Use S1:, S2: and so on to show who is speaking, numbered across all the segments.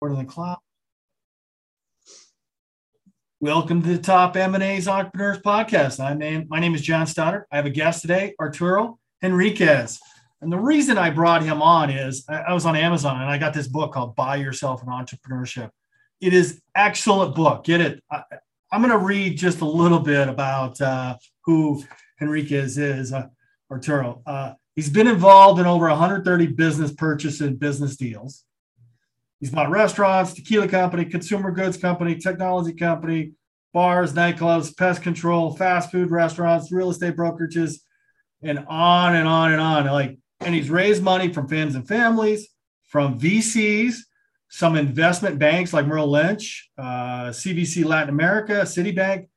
S1: Word in the cloud. Welcome to the Top M&A's Entrepreneurs Podcast. I'm name, my name is John Stoddard. I have a guest today, Arturo Henriquez. And the reason I brought him on is I, I was on Amazon and I got this book called Buy Yourself an Entrepreneurship. It is an excellent book. Get it. I, am going to read just a little bit about uh, who Henriquez is, uh, Arturo. Uh, he's been involved in over 130 business purchases and business deals. He's bought restaurants, tequila company, consumer goods company, technology company, bars, nightclubs, pest control, fast food restaurants, real estate brokerages, and on and on and on. Like, and he's raised money from fans and families, from VCs, some investment banks like Merrill Lynch, uh, CVC Latin America, Citibank.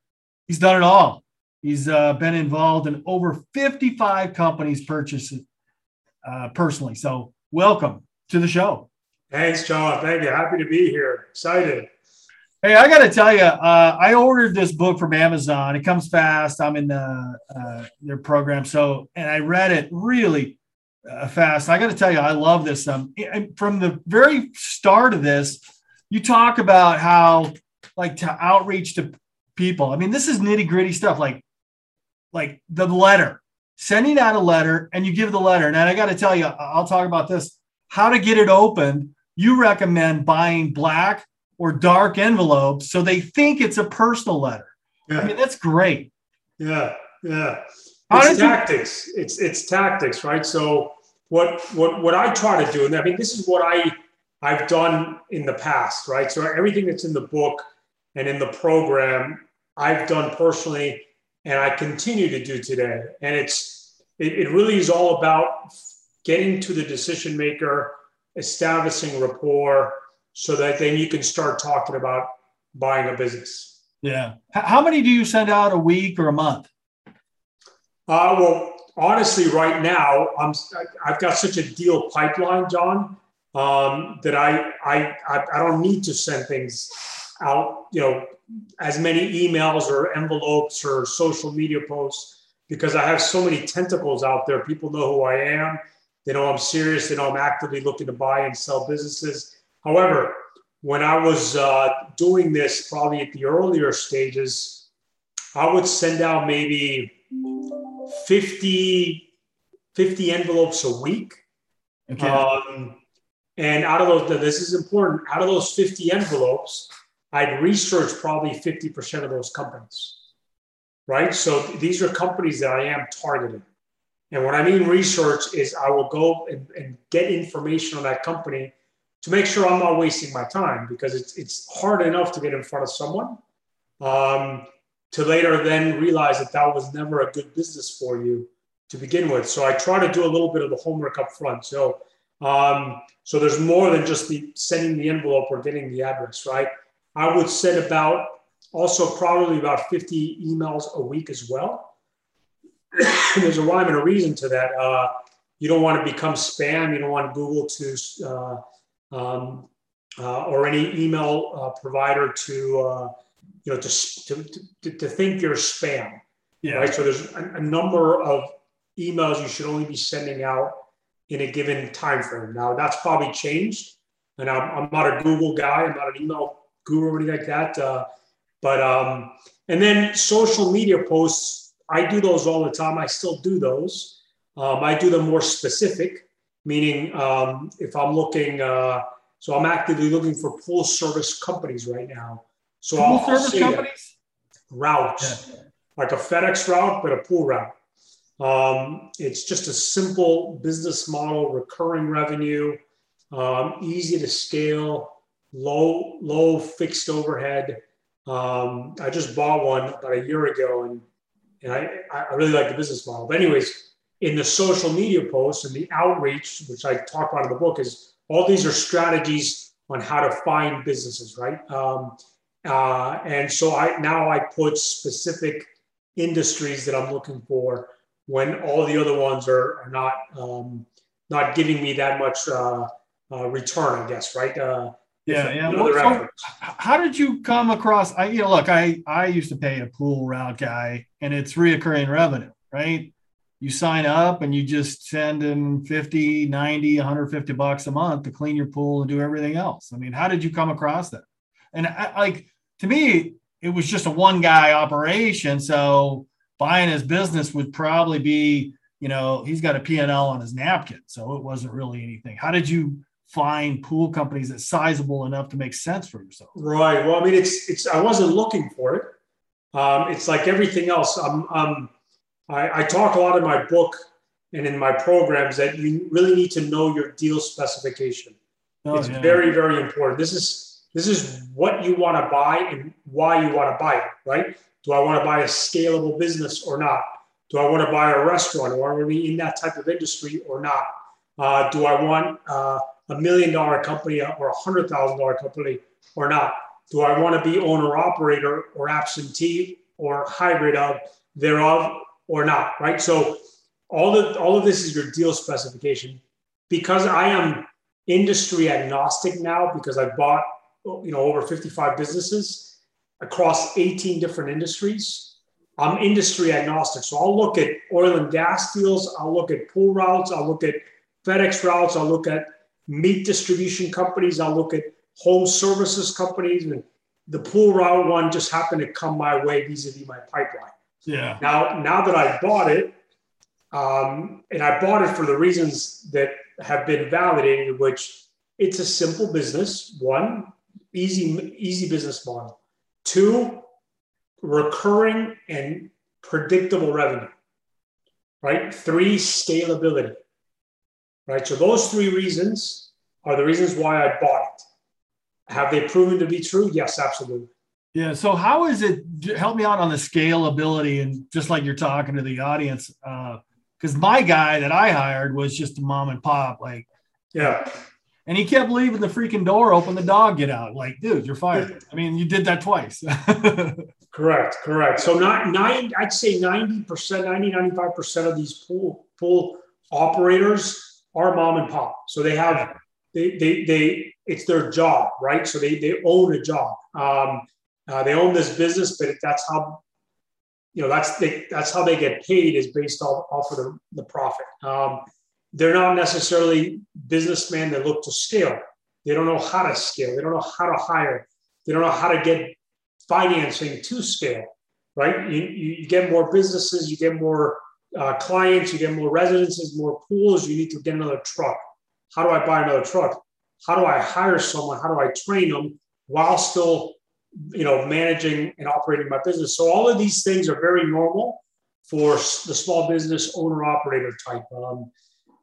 S1: He's done it all. He's uh, been involved in over 55 companies purchases uh, personally. So, welcome to the show.
S2: Thanks, John. Thank you. Happy to be here. Excited.
S1: Hey, I got to tell you, uh, I ordered this book from Amazon. It comes fast. I'm in the, uh, their program, so and I read it really uh, fast. I got to tell you, I love this. Um, from the very start of this, you talk about how like to outreach to people. I mean, this is nitty gritty stuff, like like the letter, sending out a letter, and you give the letter. And I got to tell you, I'll talk about this: how to get it opened you recommend buying black or dark envelopes so they think it's a personal letter. Yeah. I mean, that's great.
S2: Yeah, yeah. it's tactics. You- it's it's tactics, right? So what what what I try to do, and I mean, this is what I I've done in the past, right? So everything that's in the book and in the program, I've done personally, and I continue to do today. And it's it, it really is all about getting to the decision maker establishing rapport so that then you can start talking about buying a business.
S1: Yeah. How many do you send out a week or a month?
S2: Uh, well, honestly, right now, I'm, I've got such a deal pipeline, John, um, that I, I, I don't need to send things out, you know, as many emails or envelopes or social media posts because I have so many tentacles out there. People know who I am they know I'm serious. They know I'm actively looking to buy and sell businesses. However, when I was uh, doing this, probably at the earlier stages, I would send out maybe 50, 50 envelopes a week. Okay. Um, and out of those, this is important, out of those 50 envelopes, I'd research probably 50% of those companies, right? So these are companies that I am targeting. And what I mean research is I will go and, and, get information on that company to make sure I'm not wasting my time because it's, it's hard enough to get in front of someone um, to later then realize that that was never a good business for you to begin with. So I try to do a little bit of the homework up front. So, um, so there's more than just the sending the envelope or getting the address, right? I would send about also probably about 50 emails a week as well there's a rhyme and a reason to that. Uh, you don't want to become spam. You don't want Google to uh, um, uh, or any email uh, provider to uh, you know to, to, to, to, think you're spam. Yeah. Right. So there's a, a, number of emails you should only be sending out in a given time frame. Now that's probably changed, and I'm, I'm not a Google guy. I'm not an email guru or anything like that. Uh, but um, and then social media posts I do those all the time. I still do those. Um, I do them more specific, meaning um, if I'm looking, uh, so I'm actively looking for pool service companies right now. So
S1: pool I'll, service companies?
S2: Routes, yeah. like a FedEx route, but a pool route. Um, it's just a simple business model, recurring revenue, um, easy to scale, low low fixed overhead. Um, I just bought one about a year ago, and and I, I really like the business model. But anyways, in the social media posts and the outreach, which I talk about in the book, is all these are strategies on how to find businesses, right? Um, uh, and so I now I put specific industries that I'm looking for when all the other ones are, are not um, not giving me that much uh, uh, return, I guess, right?
S1: Yeah, yeah. Well, so how did you come across? I, you know, look, I I used to pay a pool route guy, and it's reoccurring revenue, right? you sign up and you just send in 50, 90, 150 bucks a month to clean your pool and do everything else. I mean, how did you come across that? And I, like to me, it was just a one guy operation. So buying his business would probably be, you know, he's got a P&L on his napkin. So it wasn't really anything. How did you find pool companies that's sizable enough to make sense for yourself?
S2: Right. Well, I mean, it's, it's, I wasn't looking for it. Um, it's like everything else. I'm, I'm I, I talk a lot in my book and in my programs that you really need to know your deal specification. Oh, it's yeah. very, very important. This is this is what you want to buy and why you want to buy it, right? Do I want to buy a scalable business or not? Do I want to buy a restaurant? or I want to be in that type of industry or not? Uh, do I want uh, a million dollar company or a hundred thousand dollar company or not? Do I want to be owner operator or absentee or hybrid of thereof or not, right? So all of all of this is your deal specification. Because I am industry agnostic now, because I bought you know over 55 businesses across 18 different industries. I'm industry agnostic. So I'll look at oil and gas deals, I'll look at pool routes, I'll look at FedEx routes, I'll look at meat distribution companies, I'll look at home services companies. And the pool route one just happened to come my way vis-a-vis my pipeline.
S1: Yeah.
S2: Now, now that I bought it, um, and I bought it for the reasons that have been validated, which it's a simple business. One, easy, easy business model. Two, recurring and predictable revenue. Right. Three, scalability. Right. So those three reasons are the reasons why I bought it. Have they proven to be true? Yes, absolutely.
S1: Yeah. So how is it? Help me out on the scalability and just like you're talking to the audience, because uh, my guy that I hired was just a mom and pop, like
S2: yeah.
S1: And he kept leaving the freaking door open. The dog get out. Like, dude, you're fired. I mean, you did that twice.
S2: correct, correct. So not nine, I'd say 90%, 90, 95% of these pool pool operators are mom and pop. So they have they they they it's their job, right? So they they own a job. Um, uh, they own this business, but that's how you know that's they, that's how they get paid is based off, off of the, the profit. Um, they're not necessarily businessmen that look to scale. They don't know how to scale. They don't know how to hire. They don't know how to get financing to scale. Right? You, you get more businesses, you get more uh, clients, you get more residences, more pools. You need to get another truck. How do I buy another truck? How do I hire someone? How do I train them while still you know, managing and operating my business. So all of these things are very normal for the small business owner operator type. Um,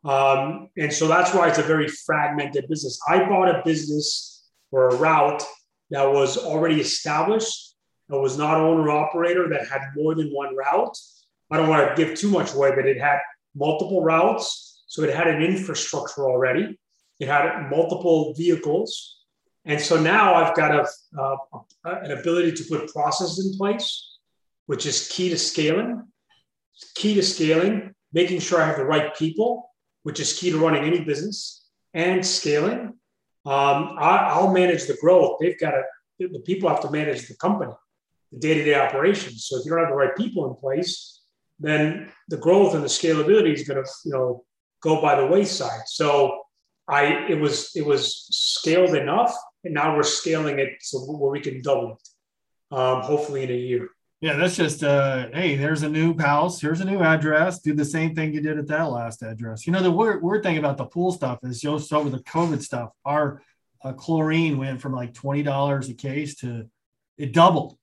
S2: um, and so that's why it's a very fragmented business. I bought a business or a route that was already established, that was not owner operator, that had more than one route. I don't want to give too much away, but it had multiple routes. So it had an infrastructure already. It had multiple vehicles. And so now I've got a, an ability to put processes in place, which is key to scaling. Key to scaling, making sure I have the right people, which is key to running any business, and scaling. Um, I, will manage the growth. They've got to, the people have to manage the company, the day to day operations. So if you don't have the right people in place, then the growth and the scalability is going to, you know, go by the wayside. So I, it was, it was scaled enough and now we're scaling it so where we can double it, um, hopefully in a year.
S1: Yeah, that's just uh, hey, there's a new house, here's a new address. Do the same thing you did at that last address. You know, the weird, weird thing about the pool stuff is just over the COVID stuff, our uh, chlorine went from like twenty dollars a case to it doubled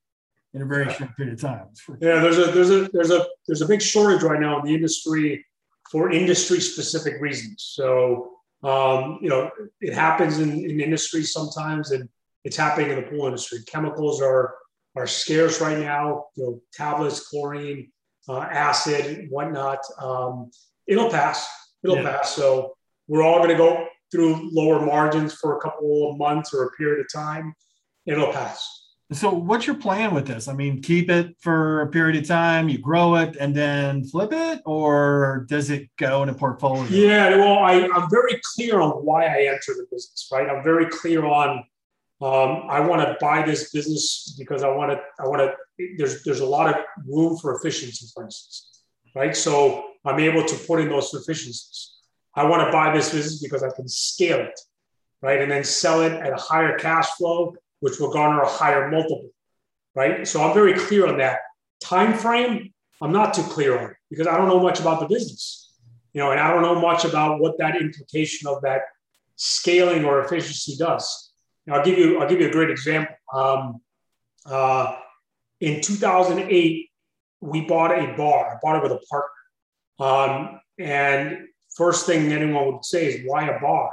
S1: in a very short period of time.
S2: Yeah, there's a there's a there's a there's a big shortage right now in the industry for industry specific reasons. So um, you know, it happens in, in industry sometimes, and it's happening in the pool industry. Chemicals are are scarce right now. You know, tablets, chlorine, uh, acid, whatnot. Um, it'll pass. It'll yeah. pass. So we're all going to go through lower margins for a couple of months or a period of time. It'll pass.
S1: So, what's your plan with this? I mean, keep it for a period of time, you grow it, and then flip it, or does it go in a portfolio?
S2: Yeah, well, I, I'm very clear on why I entered the business, right? I'm very clear on um, I want to buy this business because I want to. I want to. There's there's a lot of room for efficiency, for instance. right? So I'm able to put in those efficiencies. I want to buy this business because I can scale it, right? And then sell it at a higher cash flow, which will garner a higher multiple, right? So I'm very clear on that. Time frame, I'm not too clear on because I don't know much about the business, you know, and I don't know much about what that implication of that scaling or efficiency does. Now, I'll give you I'll give you a great example. Um, uh, in 2008, we bought a bar. I bought it with a partner. Um, and first thing anyone would say is, why a bar?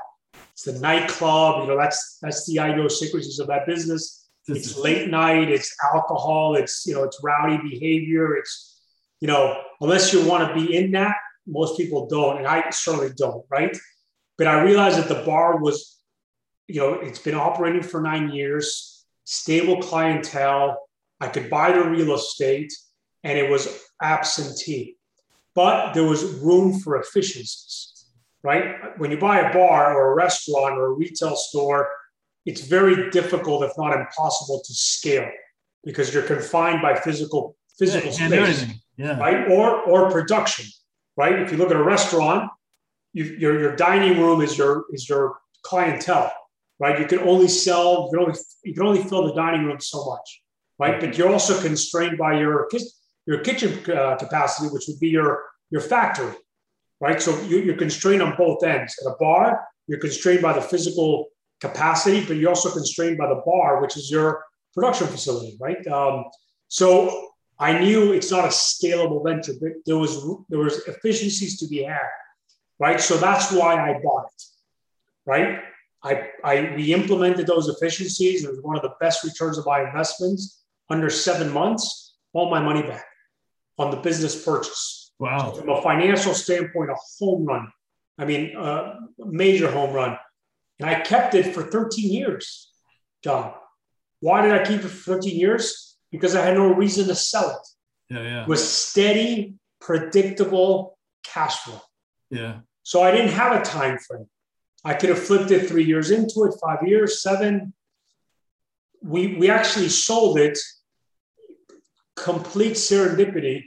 S2: It's a nightclub. You know, that's that's the idiosyncrasies of that business. It's late night. It's alcohol. It's you know, it's rowdy behavior. It's you know, unless you want to be in that, most people don't, and I certainly don't, right? But I realized that the bar was, you know, it's been operating for nine years, stable clientele. I could buy the real estate, and it was absentee but there was room for efficiencies, right? When you buy a bar or a restaurant or a retail store, it's very difficult, if not impossible, to scale because you're confined by physical physical yeah, space, yeah. right? Or or production, right? If you look at a restaurant, you, your your dining room is your is your clientele, right? You can only sell, you can only you can only fill the dining room so much, right? But you're also constrained by your your kitchen uh, capacity, which would be your your factory, right? So you, are constrained on both ends. At a bar, you're constrained by the physical capacity, but you're also constrained by the bar, which is your production facility, right? Um, so I knew it's not a scalable venture, but there was there was efficiencies to be had, right? So that's why I bought it, right? I, I we implemented those efficiencies. It was one of the best returns of my investments. Under seven months, all my money back on the business purchase.
S1: Wow.
S2: So from a financial standpoint, a home run. I mean, a major home run. And I kept it for 13 years, John. Why did I keep it for 13 years? Because I had no reason to sell it.
S1: Yeah, yeah.
S2: It was steady, predictable cash flow.
S1: Yeah.
S2: So I didn't have a time frame. I could have flipped it three years into it, five years, seven. We we actually sold it complete serendipity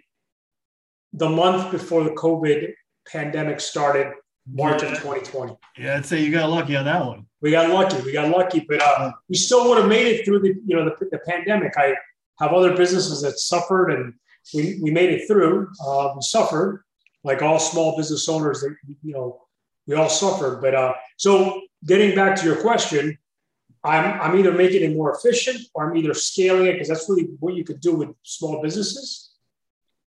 S2: the month before the COVID pandemic started, March of 2020.
S1: Yeah, I'd say you got lucky on that one.
S2: We got lucky. We got lucky, but uh, we still would have made it through the you know the, the pandemic. I have other businesses that suffered, and we, we made it through. Uh, we suffered like all small business owners. That you know we all suffered. But uh, so getting back to your question, I'm, I'm either making it more efficient or I'm either scaling it because that's really what you could do with small businesses.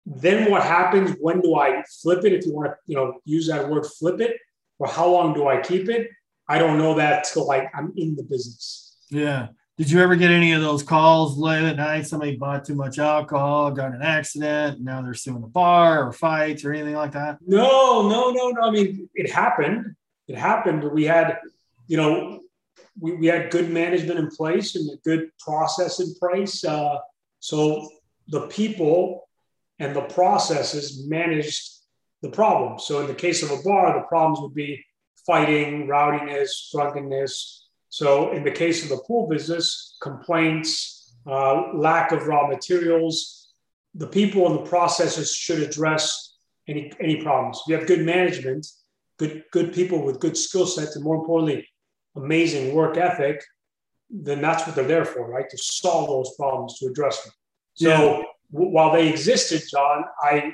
S2: Then what happens? When do I flip it? If you want to, you know, use that word flip it, or how long do I keep it? I don't know that till like I'm in the business.
S1: Yeah. Did you ever get any of those calls late at night? Somebody bought too much alcohol, got an accident, now they're suing the bar or fights or anything like that?
S2: No, no, no, no. I mean, it happened. It happened, but we had, you know, we, we had good management in place and a good process in place. Uh, so the people and the processes managed the problem. So in the case of a bar, the problems would be fighting, rowdiness, drunkenness. So in the case of the pool business, complaints, uh, lack of raw materials. The people and the processes should address any any problems. If you have good management, good good people with good skill sets, and more importantly, amazing work ethic, then that's what they're there for, right? To solve those problems, to address them. So yeah. While they existed, John, I,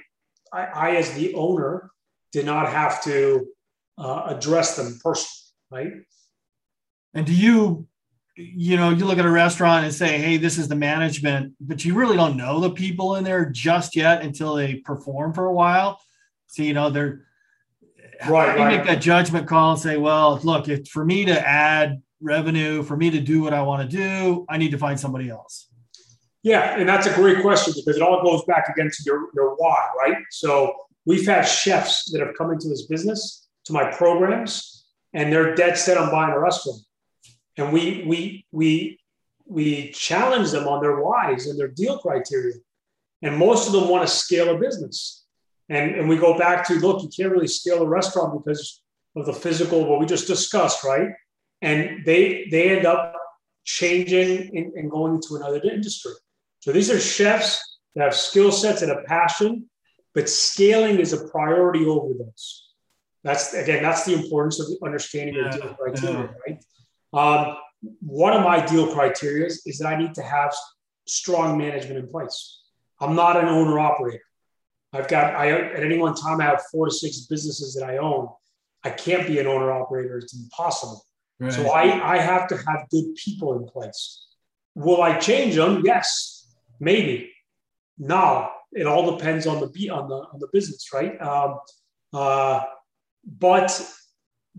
S2: I, I, as the owner, did not have to uh, address them personally, right?
S1: And do you, you know, you look at a restaurant and say, hey, this is the management, but you really don't know the people in there just yet until they perform for a while. So, you know, they're,
S2: right,
S1: you
S2: right.
S1: make that judgment call and say, well, look, if for me to add revenue, for me to do what I want to do, I need to find somebody else.
S2: Yeah, and that's a great question because it all goes back again to your, your why, right? So we've had chefs that have come into this business to my programs and they're dead set on buying a restaurant. And we we we we challenge them on their whys and their deal criteria. And most of them want to scale a business. And, and we go back to look, you can't really scale a restaurant because of the physical, what we just discussed, right? And they they end up changing and, and going into another industry. So these are chefs that have skill sets and a passion but scaling is a priority over those. That's again, that's the importance of understanding your deal criteria, yeah. right? Um, one of my deal criteria is that I need to have strong management in place. I'm not an owner operator. I've got I at any one time I have four to six businesses that I own. I can't be an owner operator; it's impossible. Right. So I I have to have good people in place. Will I change them? Yes, maybe. Now it all depends on the on the on the business, right? Um, uh, but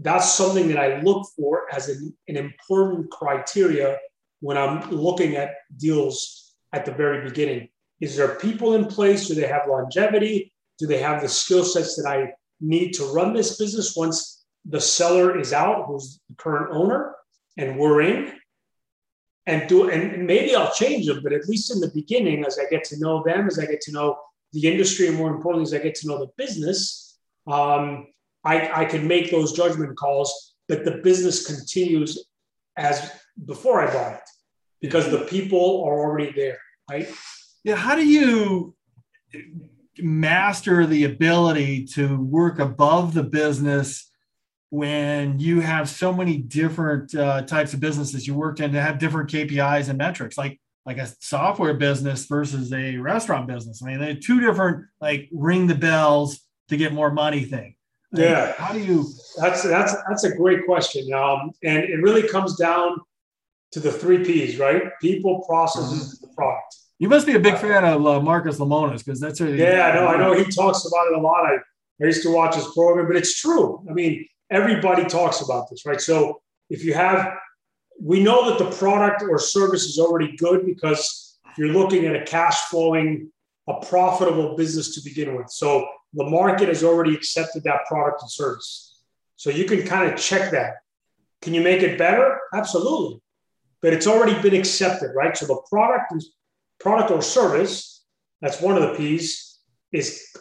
S2: that's something that I look for as an, an important criteria when I'm looking at deals at the very beginning. Is there people in place? Do they have longevity? Do they have the skill sets that I need to run this business once the seller is out, who's the current owner, and we're in? And do and maybe I'll change them, but at least in the beginning, as I get to know them, as I get to know the industry, and more importantly, as I get to know the business, um, I, I can make those judgment calls that the business continues as before I bought it because the people are already there, right?
S1: Yeah. How do you master the ability to work above the business when you have so many different uh, types of businesses you worked in to have different KPIs and metrics, like like a software business versus a restaurant business? I mean, they're two different like ring the bells to get more money thing.
S2: Yeah.
S1: How do you?
S2: That's that's that's a great question. Um, and it really comes down to the three P's, right? People, processes, mm-hmm. the product.
S1: You must be a big fan of uh, Marcus Lemonis because that's a
S2: yeah. I know. I know he talks about it a lot. I, I used to watch his program, but it's true. I mean, everybody talks about this, right? So if you have, we know that the product or service is already good because you're looking at a cash flowing, a profitable business to begin with. So the market has already accepted that product and service. So you can kind of check that. Can you make it better? Absolutely. But it's already been accepted, right? So the product is product or service, that's one of the P's, is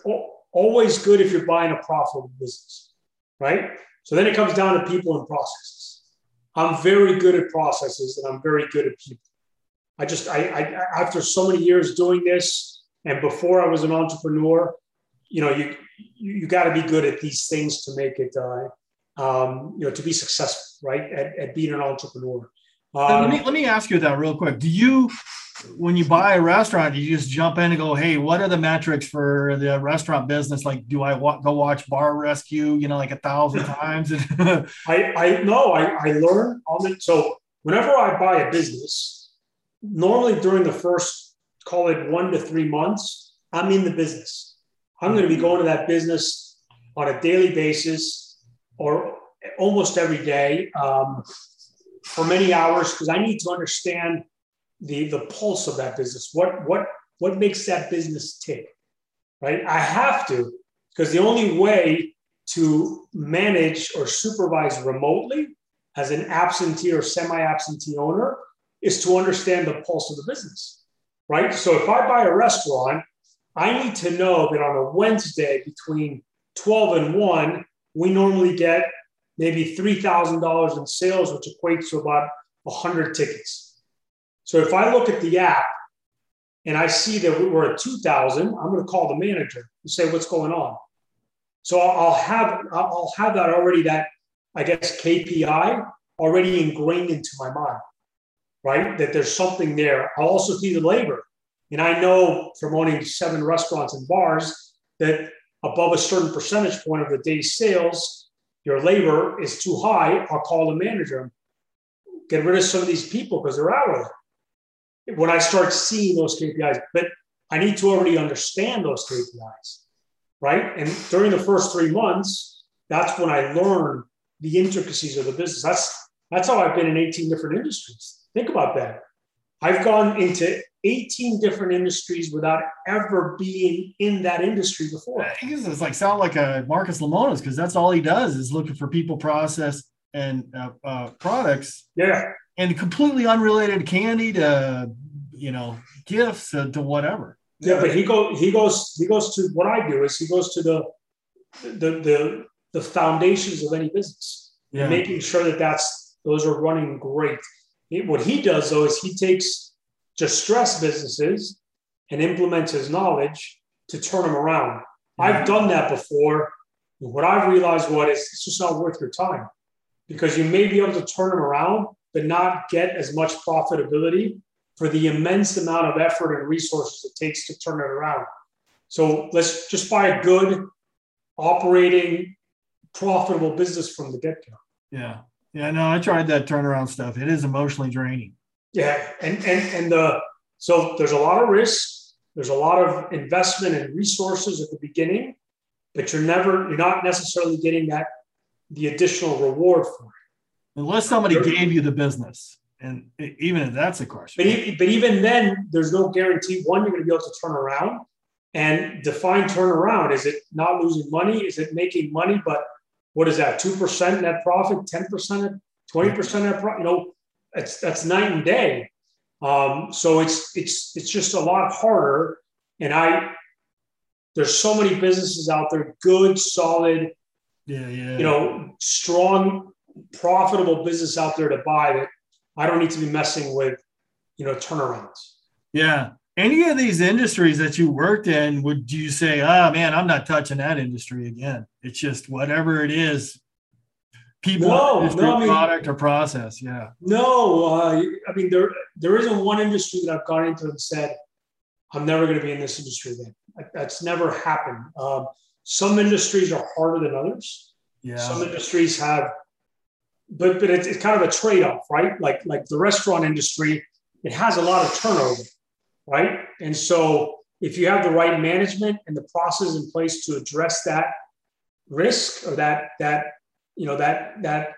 S2: always good if you're buying a profitable business, right? So then it comes down to people and processes. I'm very good at processes and I'm very good at people. I just, I, I after so many years doing this, and before I was an entrepreneur, you know, you you, you got to be good at these things to make it, uh, um, you know, to be successful, right? At, at being an entrepreneur.
S1: Um, let me let me ask you that real quick. Do you, when you buy a restaurant, you just jump in and go, "Hey, what are the metrics for the restaurant business? Like, do I wa- go watch Bar Rescue? You know, like a thousand times?"
S2: I I know I I learn on it. So whenever I buy a business, normally during the first call it one to three months, I'm in the business. I'm going to be going to that business on a daily basis or almost every day um, for many hours because I need to understand the, the pulse of that business. What, what, what makes that business tick, right? I have to because the only way to manage or supervise remotely as an absentee or semi-absentee owner is to understand the pulse of the business, right? So if I buy a restaurant I need to know that on a Wednesday between 12 and 1, we normally get maybe $3,000 in sales, which equates to about 100 tickets. So if I look at the app and I see that we're at 2,000, I'm going to call the manager and say, what's going on? So I'll have, I'll have that already, that I guess KPI already ingrained into my mind, right? That there's something there. I'll also see the labor. And I know from owning seven restaurants and bars that above a certain percentage point of the day's sales, your labor is too high. I'll call the manager, get rid of some of these people because they're hourly. When I start seeing those KPIs, but I need to already understand those KPIs, right? And during the first three months, that's when I learn the intricacies of the business. That's that's how I've been in 18 different industries. Think about that. I've gone into 18 different industries without ever being in that industry before.
S1: It's like sound like a Marcus Lemonis because that's all he does is looking for people, process, and uh, uh, products.
S2: Yeah,
S1: and completely unrelated candy to you know gifts to, to whatever.
S2: Yeah, but he go he goes he goes to what I do is he goes to the the the the foundations of any business, yeah. making sure that that's those are running great what he does though is he takes distressed businesses and implements his knowledge to turn them around. I've done that before. What I've realized what is it's just not worth your time because you may be able to turn them around, but not get as much profitability for the immense amount of effort and resources it takes to turn it around. So let's just buy a good operating profitable business from the get-go.
S1: Yeah. Yeah, no, I tried that turnaround stuff. It is emotionally draining.
S2: Yeah, and and and the so there's a lot of risk. There's a lot of investment and resources at the beginning, but you're never you're not necessarily getting that the additional reward for it.
S1: Unless somebody gave you the business, and even if that's a question.
S2: But, but even then, there's no guarantee. One, you're going to be able to turn around, and define turnaround. Is it not losing money? Is it making money but what is that? Two percent net profit, ten percent, twenty percent net profit. You know, that's that's night and day. Um, so it's it's it's just a lot harder. And I there's so many businesses out there, good, solid,
S1: yeah, yeah,
S2: you know, strong, profitable business out there to buy that I don't need to be messing with, you know, turnarounds.
S1: Yeah. Any of these industries that you worked in, would you say, oh man, I'm not touching that industry again? It's just whatever it is, people, no, no, I mean, product or process. Yeah.
S2: No, uh, I mean there there isn't one industry that I've gone into and said, I'm never going to be in this industry again. That's never happened. Um, some industries are harder than others.
S1: Yeah.
S2: Some industries have, but but it's, it's kind of a trade off, right? Like like the restaurant industry, it has a lot of turnover, right? And so if you have the right management and the process in place to address that risk or that that you know that that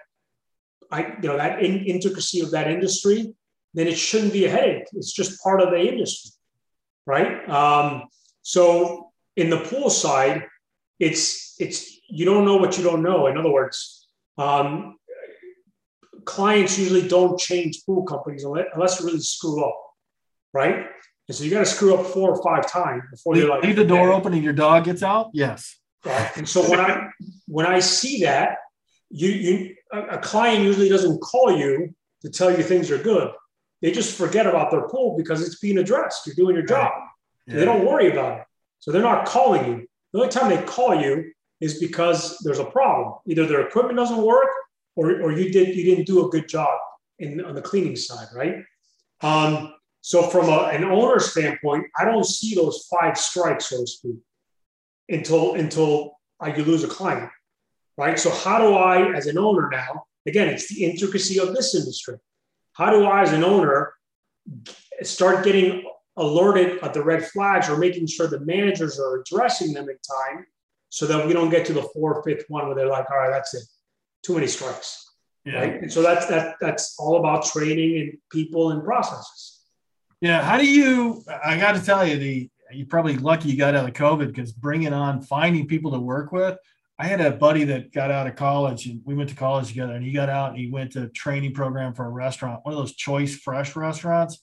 S2: I you know that in, intricacy of that industry, then it shouldn't be a headache. It's just part of the industry, right? Um, so in the pool side, it's it's you don't know what you don't know. In other words, um, clients usually don't change pool companies unless you really screw up, right? And so you got to screw up four or five times before
S1: you're
S2: like
S1: leave the door open and your dog gets out. Yes.
S2: Right. And so when I when I see that, you you a client usually doesn't call you to tell you things are good. They just forget about their pool because it's being addressed. You're doing your job. Yeah. They don't worry about it. So they're not calling you. The only time they call you is because there's a problem. Either their equipment doesn't work or, or you did you didn't do a good job in on the cleaning side, right? Um, so from a, an owner standpoint, I don't see those five strikes, so to speak, until until I, you lose a client, right? So how do I, as an owner now, again, it's the intricacy of this industry. How do I, as an owner, start getting alerted at the red flags or making sure the managers are addressing them in time so that we don't get to the fourth, fifth one where they're like, all right, that's it, too many strikes. Yeah. Right. And so that's that that's all about training and people and processes.
S1: Yeah. How do you? I got to tell you, the you're probably lucky you got out of COVID because bringing on finding people to work with. I had a buddy that got out of college and we went to college together and he got out and he went to a training program for a restaurant, one of those choice fresh restaurants.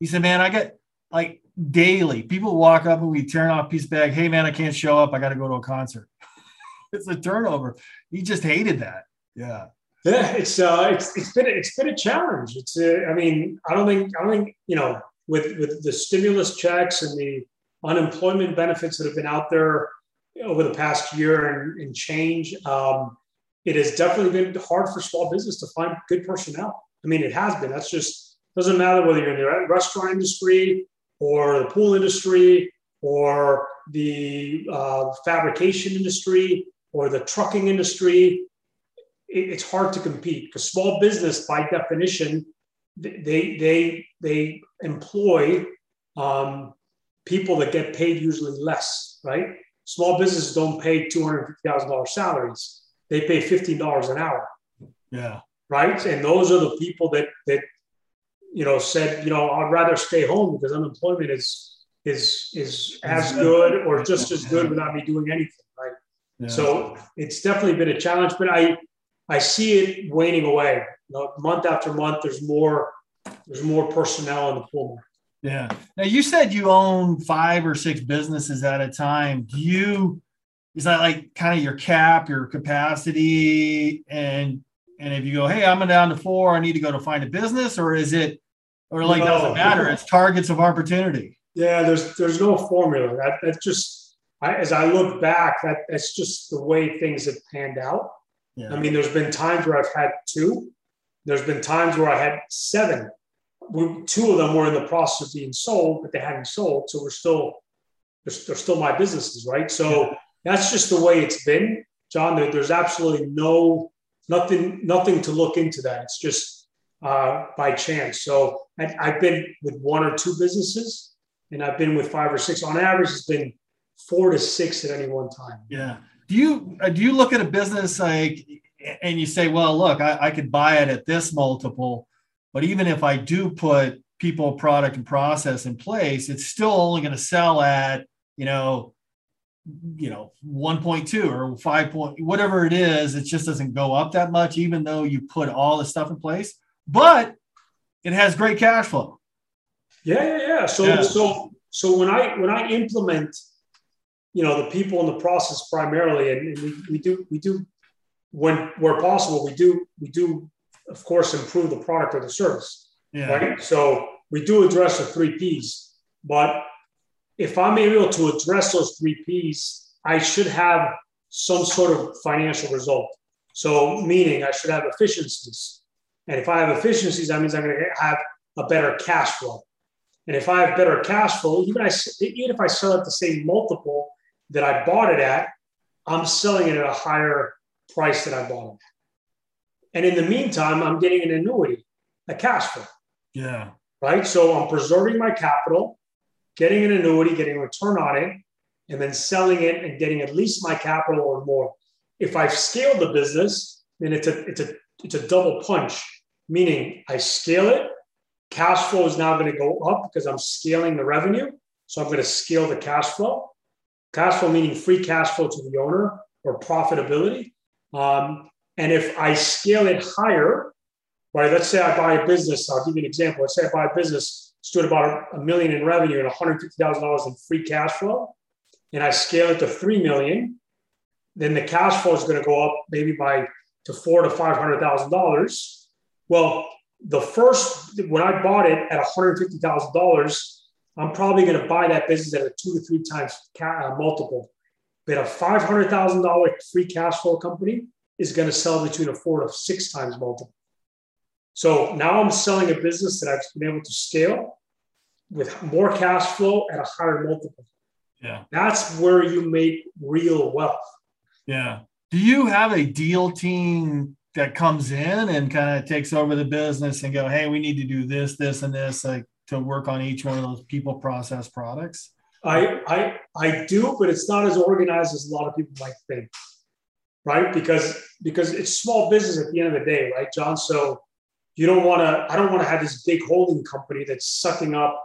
S1: He said, man, I get like daily people walk up and we turn off piece bag. Hey man, I can't show up. I got to go to a concert. it's a turnover. He just hated that. Yeah.
S2: Yeah. It's, uh, it's, it's been, it's been a challenge. It's, uh, I mean, I don't think, I don't think, you know, with, with the stimulus checks and the unemployment benefits that have been out there over the past year and, and change, um, it has definitely been hard for small business to find good personnel. I mean, it has been. That's just doesn't matter whether you're in the restaurant industry or the pool industry or the uh, fabrication industry or the trucking industry. It, it's hard to compete because small business, by definition, they they they employ um, people that get paid usually less, right? Small businesses don't pay two hundred fifty thousand dollars salaries; they pay fifteen dollars an hour.
S1: Yeah.
S2: Right, and those are the people that that you know said, you know, I'd rather stay home because unemployment is is is as good or just as good without me doing anything, right? Yeah. So it's definitely been a challenge, but I I see it waning away. You know, month after month, there's more there's more personnel in the pool.
S1: Yeah. Now you said you own five or six businesses at a time. Do you is that like kind of your cap, your capacity, and and if you go, hey, I'm down to four, I need to go to find a business, or is it, or like no, doesn't matter? It's targets of opportunity.
S2: Yeah, there's there's no formula. That that's just I, as I look back, that that's just the way things have panned out. Yeah. I mean, there's been times where I've had two. There's been times where I had seven. We, two of them were in the process of being sold, but they hadn't sold, so we're still they're, they're still my businesses, right? So yeah. that's just the way it's been, John. There, there's absolutely no nothing nothing to look into that. It's just uh, by chance. So I, I've been with one or two businesses, and I've been with five or six. On average, it's been four to six at any one time.
S1: Yeah. Do you uh, do you look at a business like and you say, well, look, I, I could buy it at this multiple, but even if I do put people, product, and process in place, it's still only going to sell at you know you know 1.2 or 5 point whatever it is it just doesn't go up that much even though you put all the stuff in place but it has great cash flow
S2: yeah yeah yeah so yeah. so so when i when i implement you know the people in the process primarily and, we, we do we do when where possible we do we do of course improve the product or the service yeah. right so we do address the three p's but if I'm able to address those three P's, I should have some sort of financial result. So, meaning I should have efficiencies. And if I have efficiencies, that means I'm going to have a better cash flow. And if I have better cash flow, even, I, even if I sell at the same multiple that I bought it at, I'm selling it at a higher price than I bought it And in the meantime, I'm getting an annuity, a cash flow.
S1: Yeah.
S2: Right. So I'm preserving my capital getting an annuity, getting a return on it, and then selling it and getting at least my capital or more. If I've scaled the business, then it's a it's a it's a double punch. Meaning I scale it, cash flow is now going to go up because I'm scaling the revenue. So I'm going to scale the cash flow. Cash flow meaning free cash flow to the owner or profitability. Um, and if I scale it higher, right? Let's say I buy a business. I'll give you an example. Let's say I buy a business stood about a million in revenue and $150,000 in free cash flow, and I scale it to 3 million, then the cash flow is going to go up maybe by to four to $500,000. Well, the first, when I bought it at $150,000, I'm probably going to buy that business at a two to three times ca- uh, multiple. But a $500,000 free cash flow company is going to sell between a four to six times multiple. So now I'm selling a business that I've been able to scale with more cash flow at a higher multiple.
S1: Yeah.
S2: That's where you make real wealth.
S1: Yeah. Do you have a deal team that comes in and kind of takes over the business and go, hey, we need to do this, this, and this, like to work on each one of those people process products?
S2: I I I do, but it's not as organized as a lot of people might think. Right? Because because it's small business at the end of the day, right, John? So you don't want to i don't want to have this big holding company that's sucking up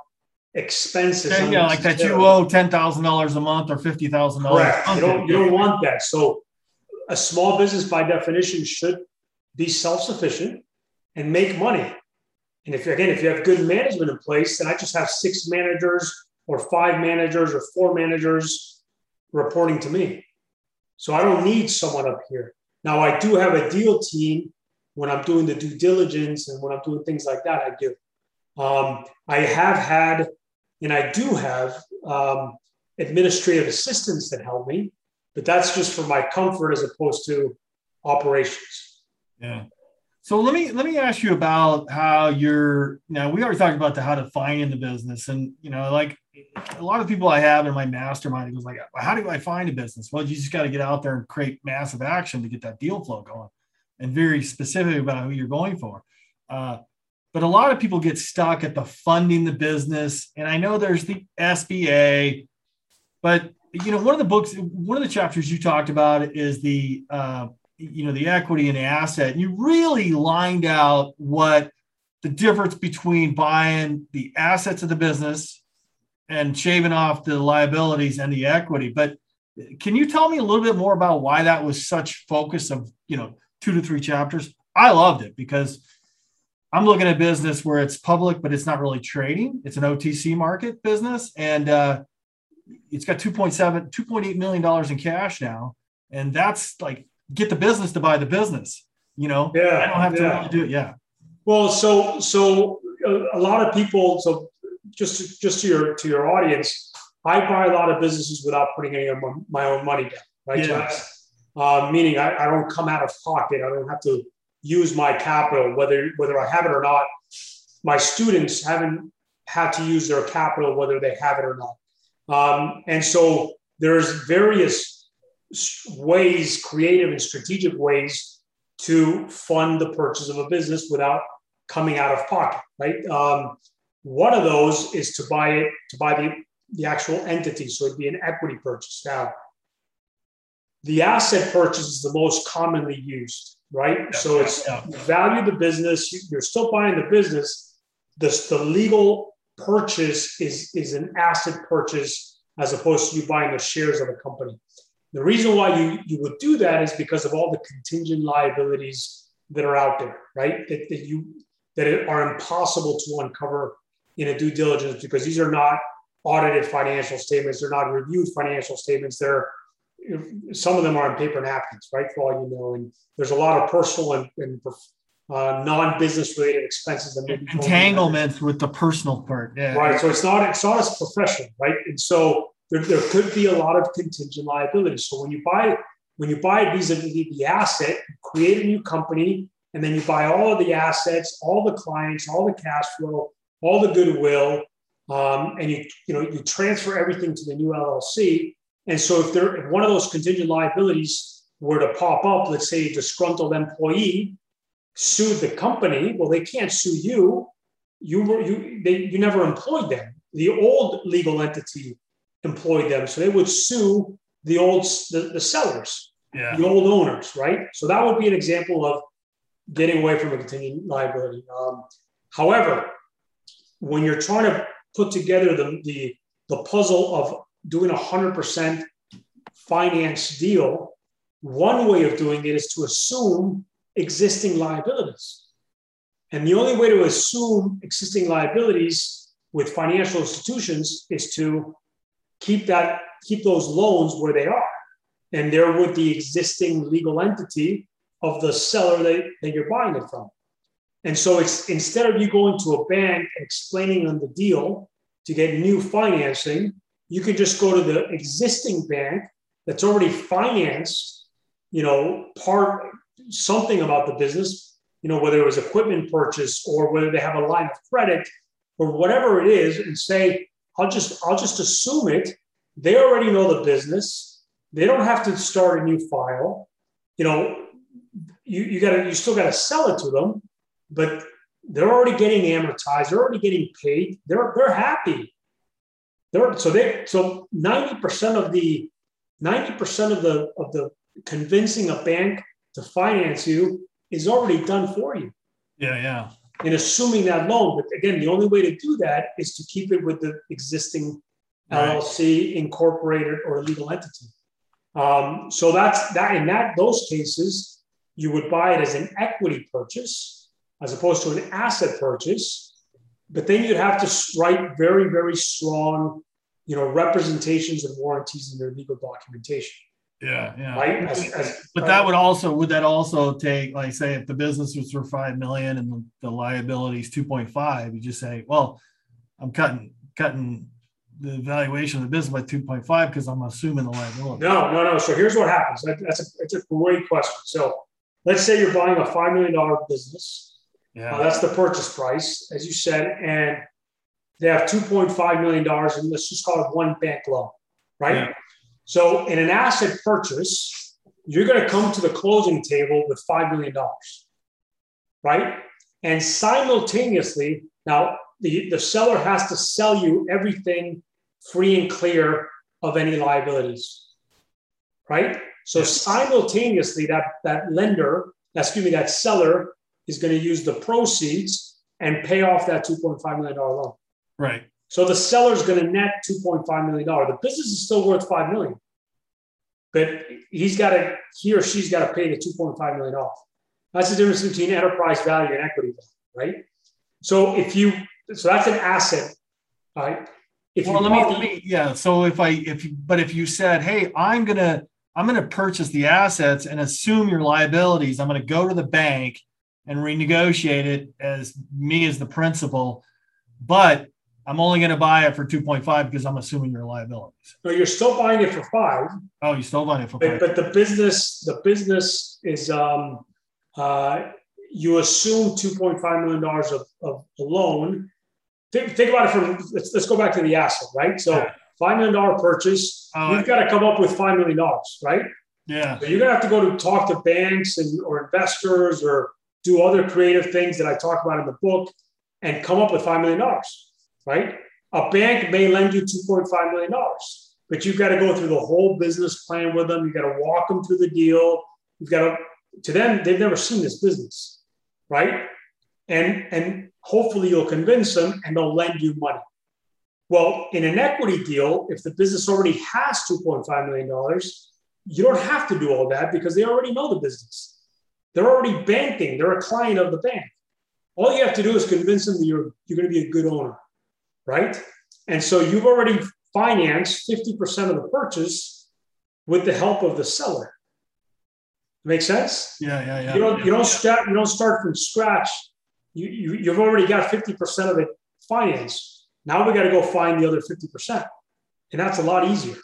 S2: expenses
S1: yeah, yeah like that you owe $10000 a month or $50000
S2: you don't, you don't want that so a small business by definition should be self-sufficient and make money and if again if you have good management in place then i just have six managers or five managers or four managers reporting to me so i don't need someone up here now i do have a deal team when I'm doing the due diligence and when I'm doing things like that, I do. Um, I have had, and I do have um, administrative assistants that help me, but that's just for my comfort as opposed to operations.
S1: Yeah. So let me let me ask you about how you're now we already talked about the how to find in the business and you know like a lot of people I have in my mastermind it goes like how do I find a business? Well, you just got to get out there and create massive action to get that deal flow going and very specific about who you're going for. Uh, but a lot of people get stuck at the funding the business. And I know there's the SBA, but you know, one of the books, one of the chapters you talked about is the, uh, you know, the equity and the asset. And you really lined out what the difference between buying the assets of the business and shaving off the liabilities and the equity. But can you tell me a little bit more about why that was such focus of, you know, two to three chapters. I loved it because I'm looking at business where it's public, but it's not really trading. It's an OTC market business. And uh, it's got 2.7, 2.8 million dollars in cash now. And that's like get the business to buy the business. You know,
S2: yeah,
S1: I don't have to yeah. really do it. Yeah.
S2: Well, so so a, a lot of people. So just to, just to your to your audience, I buy a lot of businesses without putting any of my own money down, right?
S1: Yes.
S2: Uh, meaning I, I don't come out of pocket. I don't have to use my capital, whether whether I have it or not. My students haven't had to use their capital, whether they have it or not. Um, and so there's various ways, creative and strategic ways to fund the purchase of a business without coming out of pocket, right? Um, one of those is to buy it, to buy the, the actual entity. So it'd be an equity purchase. Now, the asset purchase is the most commonly used, right? Yeah, so it's yeah. value the business, you're still buying the business. The, the legal purchase is, is an asset purchase as opposed to you buying the shares of a company. The reason why you, you would do that is because of all the contingent liabilities that are out there, right? That, that you that are impossible to uncover in a due diligence because these are not audited financial statements. They're not reviewed financial statements. They're some of them are on paper napkins, right? For all you know, and there's a lot of personal and, and uh, non-business related expenses that maybe
S1: entanglements with the personal part. Yeah.
S2: Right. So it's not it's not as professional, right? And so there, there could be a lot of contingent liabilities. So when you buy when you buy vis-a-vis the asset, create a new company, and then you buy all of the assets, all the clients, all the cash flow, all the goodwill, um, and you you know you transfer everything to the new LLC. And so if there if one of those contingent liabilities were to pop up, let's say a disgruntled employee sued the company, well, they can't sue you. You were you they you never employed them. The old legal entity employed them, so they would sue the old the, the sellers, yeah. the old owners, right? So that would be an example of getting away from a continuing liability. Um, however, when you're trying to put together the, the, the puzzle of doing a 100% finance deal, one way of doing it is to assume existing liabilities. And the only way to assume existing liabilities with financial institutions is to keep that keep those loans where they are. And there with the existing legal entity of the seller that, that you're buying it from. And so it's instead of you going to a bank and explaining on the deal to get new financing, you can just go to the existing bank that's already financed, you know, part something about the business, you know, whether it was equipment purchase or whether they have a line of credit or whatever it is, and say, I'll just I'll just assume it. They already know the business. They don't have to start a new file. You know, you, you gotta you still gotta sell it to them, but they're already getting amortized, they're already getting paid, they're they're happy. They're so they so 90% of the 90% of the of the convincing a bank to finance you is already done for you.
S1: Yeah, yeah.
S2: And assuming that loan, but again, the only way to do that is to keep it with the existing right. LLC, incorporated, or legal entity. Um, so that's that. In that those cases, you would buy it as an equity purchase as opposed to an asset purchase. But then you'd have to write very, very strong, you know, representations and warranties in your legal documentation.
S1: Yeah, yeah. Right? As, as, but that would also would that also take like say if the business was for five million and the, the liability is two point five, you just say, well, I'm cutting cutting the valuation of the business by 2.5 because I'm assuming the liability.
S2: No, no, no. So here's what happens. That, that's a, it's a great question. So let's say you're buying a $5 million business. Yeah. Uh, that's the purchase price, as you said. And they have $2.5 million, and let's just call it one bank loan, right? Yeah. So in an asset purchase, you're going to come to the closing table with $5 million, right? And simultaneously, now the, the seller has to sell you everything free and clear of any liabilities, right? So yes. simultaneously, that, that lender, excuse me, that seller is going to use the proceeds and pay off that $2.5 million loan.
S1: Right.
S2: So the seller is going to net $2.5 million. The business is still worth $5 million. But he's got to, he or she's got to pay the 2.5 million off. That's the difference between enterprise value and equity value, right? So if you, so that's an asset, right?
S1: If well, let me, let me, yeah. So if I, if, but if you said, hey, I'm going to, I'm going to purchase the assets and assume your liabilities. I'm going to go to the bank and renegotiate it as me as the principal. But I'm only going to buy it for 2.5 because I'm assuming your liabilities.
S2: No, you're still buying it for five.
S1: Oh, you're still buying it for
S2: but, but the business, the business is um, uh, you assume 2.5 million dollars of, of a loan. Think, think about it from let's, let's go back to the asset, right? So yeah. five million dollar purchase, uh, you've got to come up with five million dollars, right?
S1: Yeah.
S2: So you're gonna have to go to talk to banks and or investors or do other creative things that I talk about in the book and come up with five million dollars right? A bank may lend you $2.5 million, but you've got to go through the whole business plan with them. You've got to walk them through the deal. You've got to, to them, they've never seen this business, right? And, and hopefully you'll convince them and they'll lend you money. Well, in an equity deal, if the business already has $2.5 million, you don't have to do all that because they already know the business. They're already banking, they're a client of the bank. All you have to do is convince them that you're, you're going to be a good owner right? And so you've already financed 50% of the purchase with the help of the seller. Make sense?
S1: Yeah, yeah, yeah.
S2: You don't
S1: yeah,
S2: you don't
S1: yeah.
S2: start you don't start from scratch. You, you you've already got 50% of it financed. Now we got to go find the other 50%. And that's a lot easier.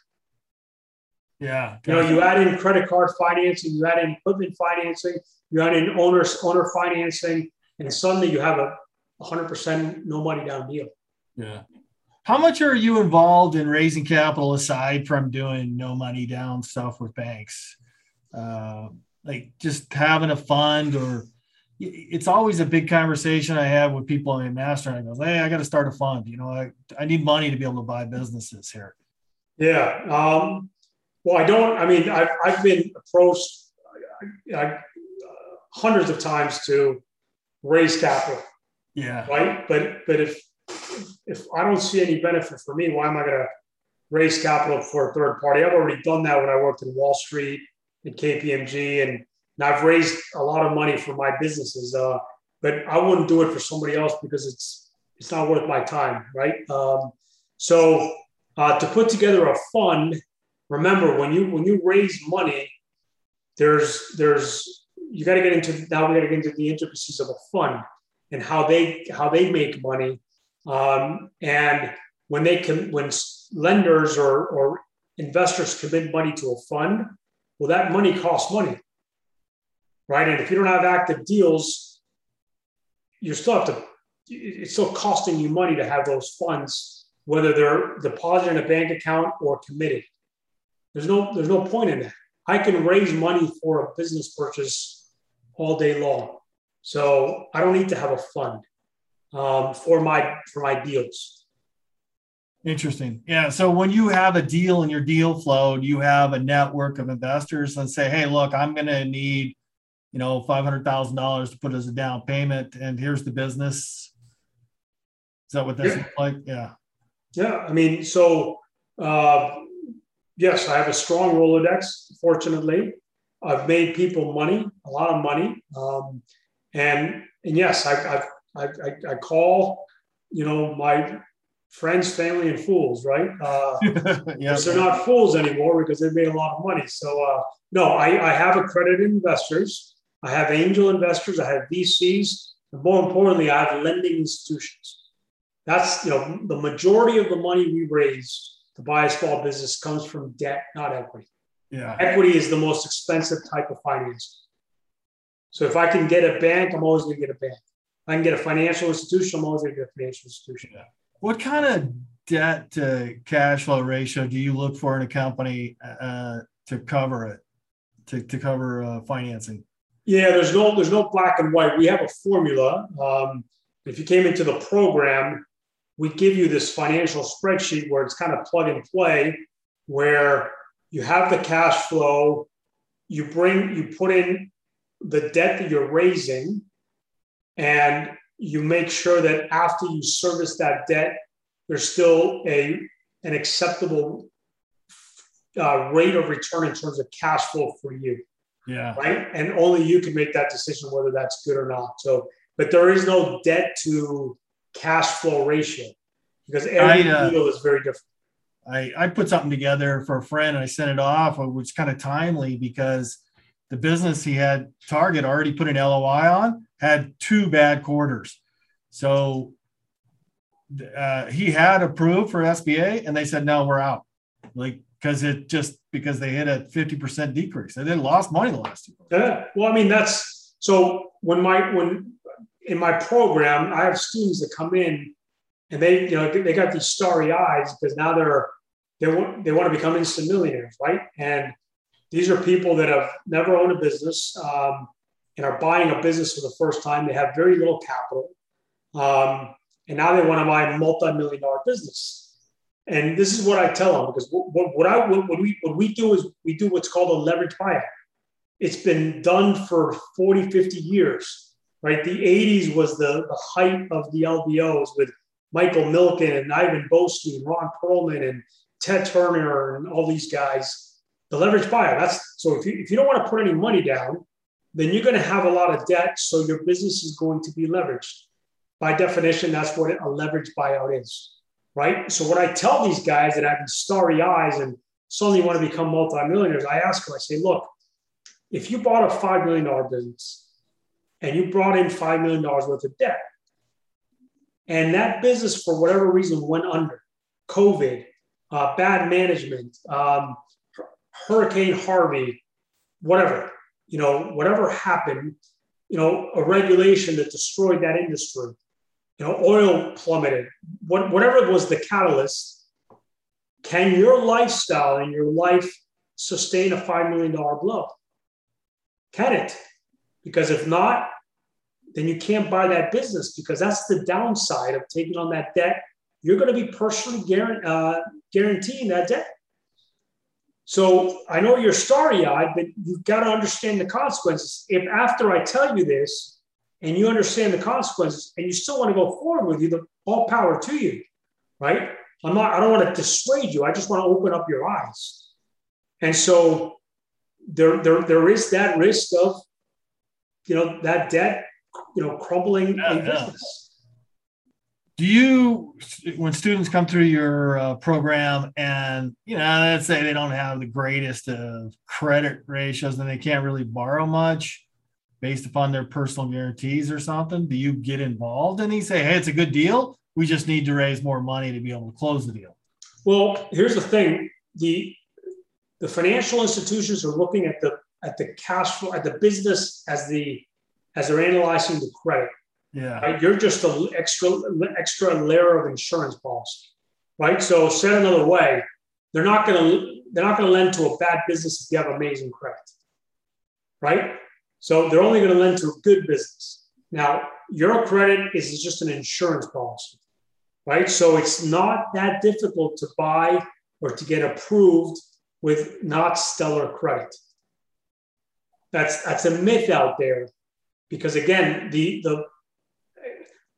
S1: Yeah.
S2: You know, you add in credit card financing, you add in equipment financing, you add in owner owner financing, and suddenly you have a 100% no money down deal.
S1: Yeah. How much are you involved in raising capital aside from doing no money down stuff with banks? Uh, like just having a fund or it's always a big conversation I have with people in master. And I go, Hey, I got to start a fund. You know, I, I need money to be able to buy businesses here.
S2: Yeah. Um, well, I don't, I mean, I've, I've been approached I, I, uh, hundreds of times to raise capital.
S1: Yeah.
S2: Right. But, but if, if I don't see any benefit for me, why am I going to raise capital for a third party? I've already done that when I worked in Wall Street and KPMG, and, and I've raised a lot of money for my businesses. Uh, but I wouldn't do it for somebody else because it's it's not worth my time, right? Um, so uh, to put together a fund, remember when you when you raise money, there's there's you got to get into now we got to get into the intricacies of a fund and how they how they make money um, and when they can, when lenders or, or investors commit money to a fund, well, that money costs money, right? And if you don't have active deals, you still have to. It's still costing you money to have those funds, whether they're deposited in a bank account or committed. There's no there's no point in that. I can raise money for a business purchase all day long, so I don't need to have a fund um, for my for my deals.
S1: Interesting. Yeah. So when you have a deal in your deal flow, you have a network of investors and say, "Hey, look, I'm going to need, you know, five hundred thousand dollars to put as a down payment, and here's the business." Is that what this yeah. like? Yeah.
S2: Yeah. I mean, so uh, yes, I have a strong Rolodex. Fortunately, I've made people money, a lot of money, um, and and yes, I've, I've I, I, I call, you know, my friends, family, and fools, right? Uh, yes, they're not fools anymore because they've made a lot of money. So, uh, no, I, I have accredited investors. I have angel investors. I have VCs. And more importantly, I have lending institutions. That's, you know, the majority of the money we raise to buy a small business comes from debt, not equity.
S1: Yeah.
S2: Equity is the most expensive type of financing. So if I can get a bank, I'm always going to get a bank. I can get a financial institution, I'm always going to get a financial institution.
S1: Yeah. What kind of debt to cash flow ratio do you look for in a company uh, to cover it, to, to cover uh, financing?
S2: Yeah, there's no there's no black and white. We have a formula. Um, if you came into the program, we give you this financial spreadsheet where it's kind of plug and play, where you have the cash flow, you bring you put in the debt that you're raising, and you make sure that after you service that debt, there's still a an acceptable uh, rate of return in terms of cash flow for you.
S1: Yeah.
S2: Right. And only you can make that decision whether that's good or not. So, but there is no debt to cash flow ratio because every I, uh, deal is very different.
S1: I, I put something together for a friend and I sent it off, which was kind of timely because the business he had Target already put an LOI on had two bad quarters. So uh, he had approved for SBA, and they said no, we're out. Like because it just because they hit a fifty percent decrease, and they lost money the last two.
S2: Yeah, well, I mean that's so when my when in my program I have students that come in and they you know they got these starry eyes because now they're they want they want to become instant millionaires, right? And these are people that have never owned a business um, and are buying a business for the first time. They have very little capital, um, and now they want to buy a multi-million dollar business. And this is what I tell them because what, what I what, we what we do is we do what's called a leverage buyout. It's been done for 40, 50 years, right? The 80s was the, the height of the LBOs with Michael Milken and Ivan Boesky and Ron Perelman and Ted Turner and all these guys. The leverage buyout. That's so if you, if you don't want to put any money down, then you're going to have a lot of debt. So your business is going to be leveraged. By definition, that's what a leverage buyout is, right? So what I tell these guys that have these starry eyes and suddenly want to become multimillionaires, I ask them, I say, look, if you bought a $5 million business and you brought in $5 million worth of debt, and that business, for whatever reason, went under COVID, uh, bad management, um, Hurricane Harvey, whatever, you know, whatever happened, you know, a regulation that destroyed that industry, you know, oil plummeted, what, whatever was the catalyst, can your lifestyle and your life sustain a $5 million blow? Can it? Because if not, then you can't buy that business because that's the downside of taking on that debt. You're going to be personally uh, guaranteeing that debt. So I know you're starry eyed, but you've got to understand the consequences. If after I tell you this and you understand the consequences and you still want to go forward with you, the all power to you, right? I'm not, I don't want to dissuade you. I just want to open up your eyes. And so there, there, there is that risk of, you know, that debt, you know, crumbling yeah, a business
S1: do you when students come through your uh, program and you know let's say they don't have the greatest of credit ratios and they can't really borrow much based upon their personal guarantees or something do you get involved and you say hey it's a good deal. We just need to raise more money to be able to close the deal.
S2: Well here's the thing. The the financial institutions are looking at the at the cash flow at the business as the as they're analyzing the credit
S1: yeah.
S2: Right? You're just an extra extra layer of insurance policy. Right. So said another way, they're not gonna they're not gonna lend to a bad business if you have amazing credit. Right? So they're only gonna lend to a good business. Now, your credit is just an insurance policy. Right. So it's not that difficult to buy or to get approved with not stellar credit. That's that's a myth out there because again, the the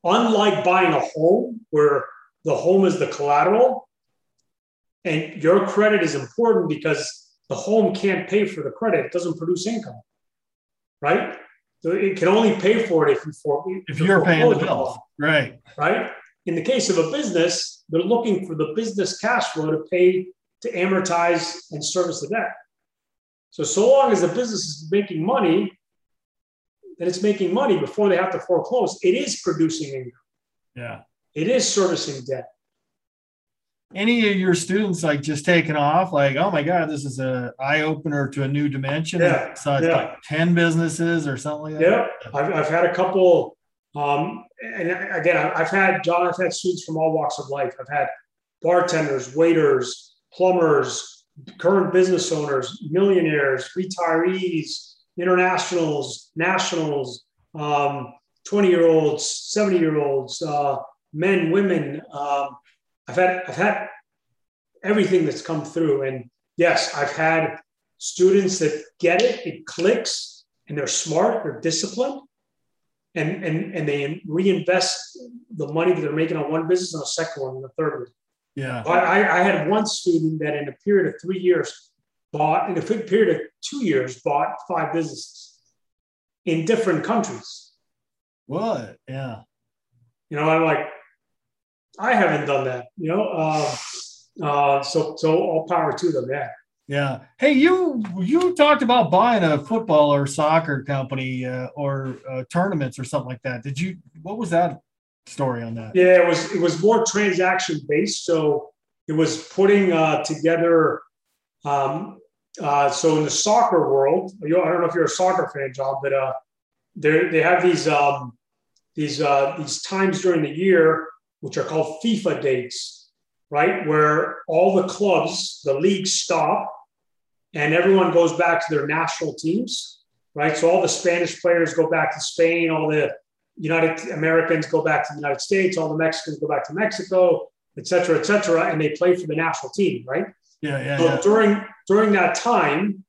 S2: Unlike buying a home where the home is the collateral and your credit is important because the home can't pay for the credit, it doesn't produce income, right? So it can only pay for it if you for
S1: if you're paying the bill, right?
S2: Right. In the case of a business, they're looking for the business cash flow to pay to amortize and service the debt. So so long as the business is making money, that it's making money before they have to foreclose, it is producing income.
S1: Yeah.
S2: It is servicing debt.
S1: Any of your students like just taking off, like, oh my God, this is a eye opener to a new dimension.
S2: Yeah.
S1: So it's yeah. like 10 businesses or something like
S2: yeah. that. Yeah. I've, I've had a couple, um, and again, I've had, John, I've had students from all walks of life. I've had bartenders, waiters, plumbers, current business owners, millionaires, retirees, internationals, nationals, um, 20 year olds, 70 year olds, uh, men, women. Um, I've had, I've had everything that's come through. And yes, I've had students that get it, it clicks, and they're smart, they're disciplined, and, and, and they reinvest the money that they're making on one business on a second one and a third one.
S1: Yeah.
S2: I, I had one student that in a period of three years bought, in a period of two years, bought five businesses in different countries.
S1: What? Yeah.
S2: You know, I'm like, I haven't done that. You know, uh, uh, so so all power to them. Yeah.
S1: Yeah. Hey, you you talked about buying a football or soccer company uh, or uh, tournaments or something like that. Did you? What was that story on that.
S2: Yeah, it was it was more transaction based. So it was putting uh, together. Um, uh, so in the soccer world, I don't know if you're a soccer fan, John, but uh, they have these um, these uh, these times during the year which are called FIFA dates, right, where all the clubs, the leagues stop, and everyone goes back to their national teams, right? So all the Spanish players go back to Spain, all the United Americans go back to the United States, all the Mexicans go back to Mexico, et cetera, et cetera, and they play for the national team, right?
S1: Yeah, yeah.
S2: So
S1: yeah.
S2: during during that time,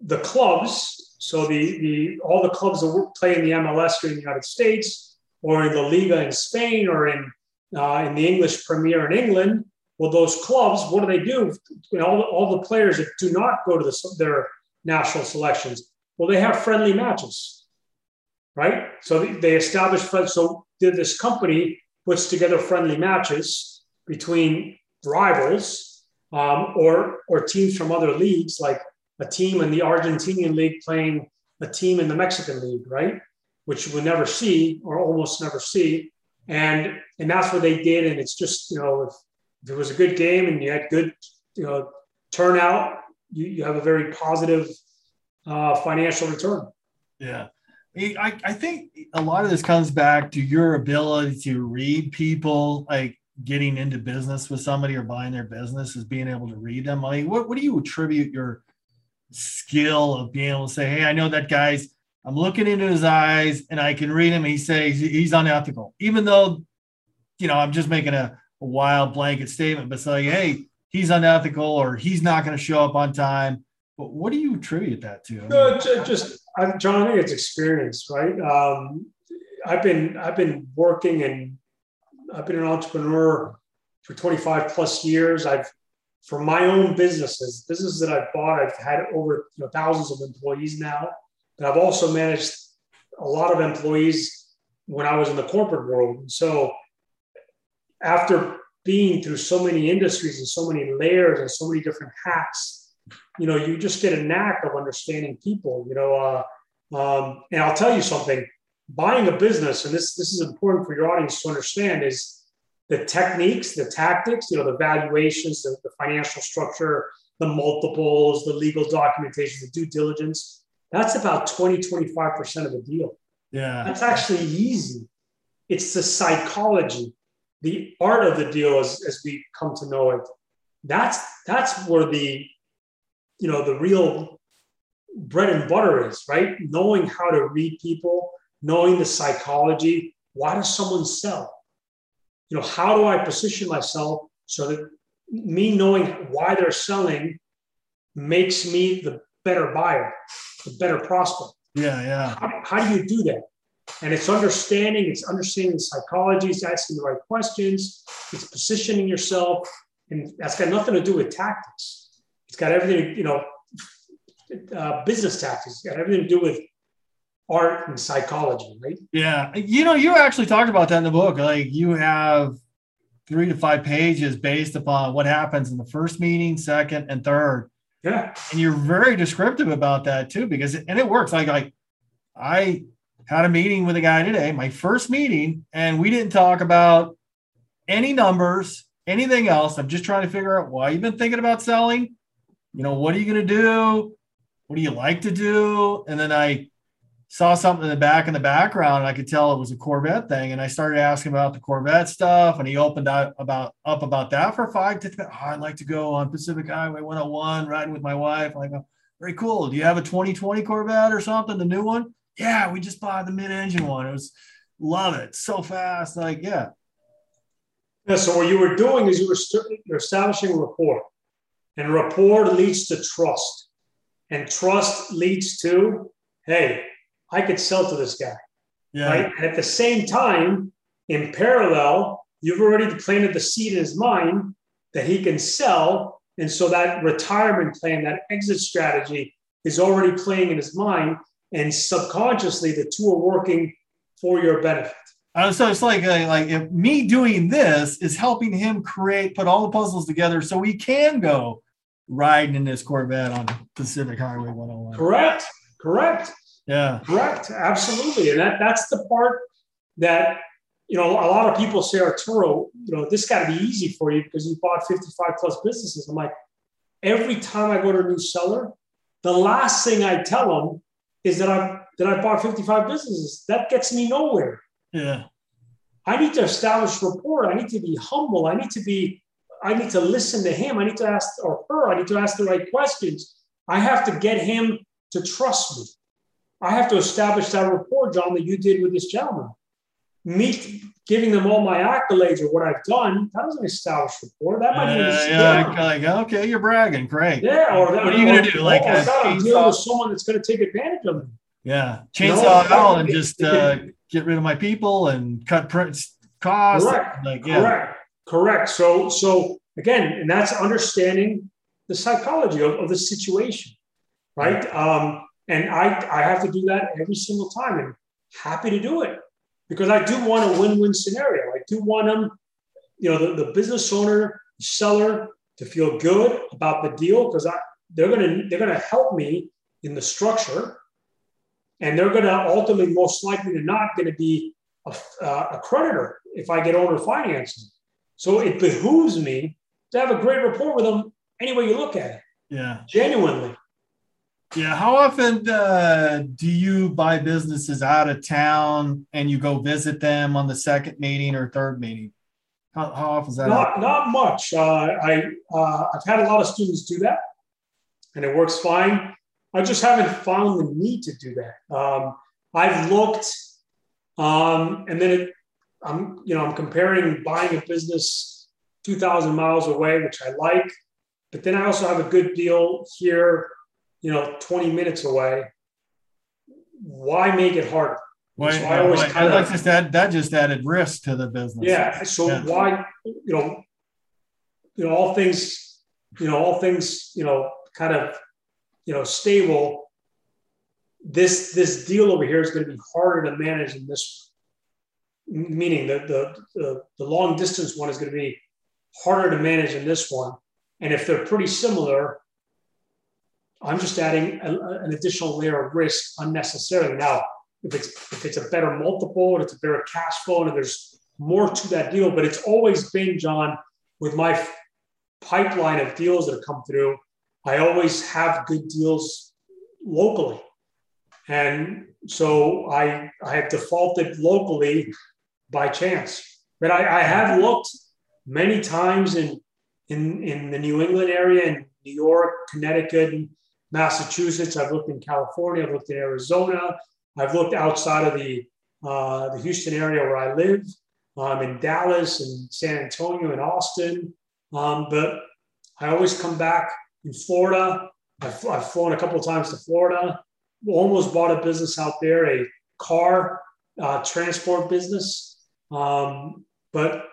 S2: the clubs, so the the all the clubs that play in the MLS here in the United States or in the Liga in Spain or in uh, in the English Premier in England, well, those clubs, what do they do? You know, all, the, all the players that do not go to the, their national selections, well, they have friendly matches, right? So they establish friends. So this company puts together friendly matches between rivals um, or or teams from other leagues, like a team in the Argentinian league playing a team in the Mexican league, right? Which we never see or almost never see and and that's what they did. And it's just you know if, if it was a good game and you had good you know turnout, you, you have a very positive uh, financial return.
S1: Yeah. I, I think a lot of this comes back to your ability to read people, like getting into business with somebody or buying their business is being able to read them. I mean, what, what do you attribute your skill of being able to say, Hey, I know that guy's I'm looking into his eyes and I can read him. He says he's unethical, even though, you know, I'm just making a, a wild blanket statement, but say, hey, he's unethical or he's not going to show up on time. But what do you attribute that to?
S2: No, just John. I think it's experience, right? Um, I've been I've been working and I've been an entrepreneur for 25 plus years. I've for my own businesses, businesses that I've bought, I've had over you know, thousands of employees now. But I've also managed a lot of employees when I was in the corporate world. And so after being through so many industries and so many layers and so many different hats, you know, you just get a knack of understanding people, you know. Uh, um, and I'll tell you something, buying a business, and this, this is important for your audience to understand, is the techniques, the tactics, you know, the valuations, the, the financial structure, the multiples, the legal documentation, the due diligence that's about 20, 25% of the deal.
S1: Yeah.
S2: That's actually easy. It's the psychology, the art of the deal as, as we come to know it. That's that's where the you know the real bread and butter is, right? Knowing how to read people, knowing the psychology. Why does someone sell? You know, how do I position myself so that me knowing why they're selling makes me the better buyer? the better prospect.
S1: Yeah, yeah.
S2: How, how do you do that? And it's understanding, it's understanding the psychology, it's asking the right questions, it's positioning yourself, and that's got nothing to do with tactics. It's got everything, you know, uh, business tactics. It's got everything to do with art and psychology, right?
S1: Yeah, you know, you actually talked about that in the book. Like you have three to five pages based upon what happens in the first meeting, second, and third
S2: yeah.
S1: And you're very descriptive about that too, because and it works. Like like I had a meeting with a guy today, my first meeting, and we didn't talk about any numbers, anything else. I'm just trying to figure out why you've been thinking about selling. You know, what are you going to do? What do you like to do? And then I saw something in the back in the background and I could tell it was a Corvette thing. And I started asking about the Corvette stuff and he opened up about up about that for five to oh, I'd like to go on Pacific Highway 101 riding with my wife. Like, oh, very cool. Do you have a 2020 Corvette or something? The new one? Yeah, we just bought the mid-engine one. It was love it. So fast. Like, yeah.
S2: Yeah. So what you were doing is you were st- you're establishing rapport. And rapport leads to trust. And trust leads to, hey, I could sell to this guy. Yeah. Right. And at the same time, in parallel, you've already planted the seed in his mind that he can sell. And so that retirement plan, that exit strategy is already playing in his mind. And subconsciously, the two are working for your benefit.
S1: Uh, so it's like uh, like if me doing this is helping him create, put all the puzzles together, so we can go riding in this Corvette on Pacific Highway 101.
S2: Correct. Correct.
S1: Yeah.
S2: Correct. Absolutely. And that, that's the part that you know, a lot of people say, Arturo, you know, this got to be easy for you because you bought 55 plus businesses. I'm like, every time I go to a new seller, the last thing I tell them is that I've that I bought 55 businesses. That gets me nowhere.
S1: Yeah.
S2: I need to establish rapport. I need to be humble. I need to be, I need to listen to him. I need to ask or her, I need to ask the right questions. I have to get him to trust me. I have to establish that rapport, John, that you did with this gentleman. Me giving them all my accolades or what I've done, that doesn't establish rapport. That might
S1: yeah,
S2: be
S1: yeah, like, okay, you're bragging, great.
S2: Yeah, or
S1: what are you gonna do? Like,
S2: oh, God, I'm dealing with someone that's going to take advantage of me.
S1: Yeah, chainsaw you know, and just uh, get rid of my people and cut costs.
S2: Correct.
S1: Like, yeah.
S2: Correct. Correct. So, so again, and that's understanding the psychology of, of the situation, right? Um, and I, I have to do that every single time, and happy to do it because I do want a win-win scenario. I do want them, you know, the, the business owner, the seller, to feel good about the deal because I they're gonna they're gonna help me in the structure and they're going to ultimately, most likely to not, going to be a, uh, a creditor if I get owner financing. So it behooves me to have a great rapport with them any way you look at it.
S1: Yeah.
S2: Genuinely.
S1: Yeah. How often uh, do you buy businesses out of town and you go visit them on the second meeting or third meeting? How, how often is that?
S2: Not, not much. Uh, I, uh, I've had a lot of students do that and it works fine. I just haven't found the need to do that. Um, I've looked, um, and then it, I'm, you know, I'm comparing buying a business 2,000 miles away, which I like, but then I also have a good deal here, you know, 20 minutes away. Why make it harder?
S1: Why, so I always why, kinda, just add, that just added risk to the business.
S2: Yeah. So yeah. why, you know, you know, all things, you know, all things, you know, kind of you know, stable, this this deal over here is going to be harder to manage than this. Meaning that the, the, the long distance one is going to be harder to manage than this one. And if they're pretty similar, I'm just adding a, an additional layer of risk unnecessarily. Now, if it's if it's a better multiple and it's a better cash flow and there's more to that deal, but it's always been, John, with my pipeline of deals that have come through, I always have good deals locally. And so I, I have defaulted locally by chance. But I, I have looked many times in, in, in the New England area, in New York, Connecticut, Massachusetts. I've looked in California. I've looked in Arizona. I've looked outside of the, uh, the Houston area where I live, um, in Dallas and San Antonio and Austin. Um, but I always come back in Florida. I've, I've flown a couple of times to Florida. Almost bought a business out there, a car uh, transport business, um, but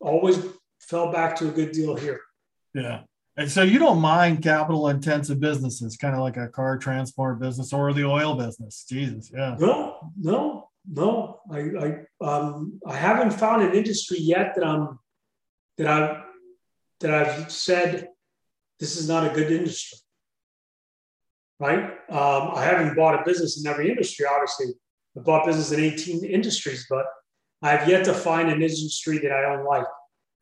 S2: always fell back to a good deal here.
S1: Yeah. And so you don't mind capital intensive businesses, kind of like a car transport business or the oil business. Jesus, yeah.
S2: No, no, no. I I um I haven't found an industry yet that I'm that I've that I've said this is not a good industry. Right? Um, I haven't bought a business in every industry, obviously. I bought business in 18 industries, but I've yet to find an industry that I don't like.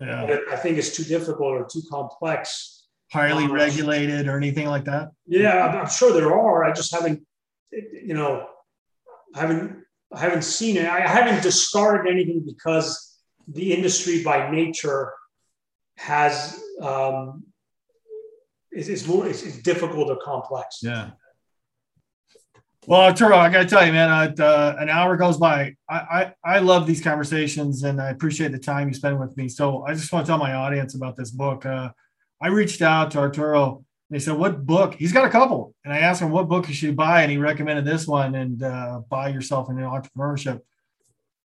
S2: Yeah. I think it's too difficult or too complex.
S1: Highly regulated or anything like that?
S2: Yeah, I'm, I'm sure there are. I just haven't, you know, I haven't I haven't seen it. I haven't discarded anything because the industry by nature has um, is, it's more it's, it's, difficult or complex.
S1: Yeah. Well, Arturo, I got to tell you, man, uh, an hour goes by. I, I, I love these conversations and I appreciate the time you spend with me. So I just want to tell my audience about this book. Uh, I reached out to Arturo and he said, What book? He's got a couple. And I asked him what book you should buy. And he recommended this one and uh, buy yourself an entrepreneurship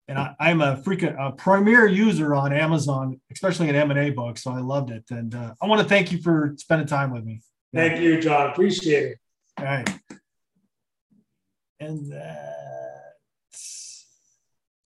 S1: and I, am a freaking a premier user on Amazon, especially in M&A books. So I loved it. And uh, I want to thank you for spending time with me.
S2: Thank you, John. Appreciate it.
S1: All right. And that's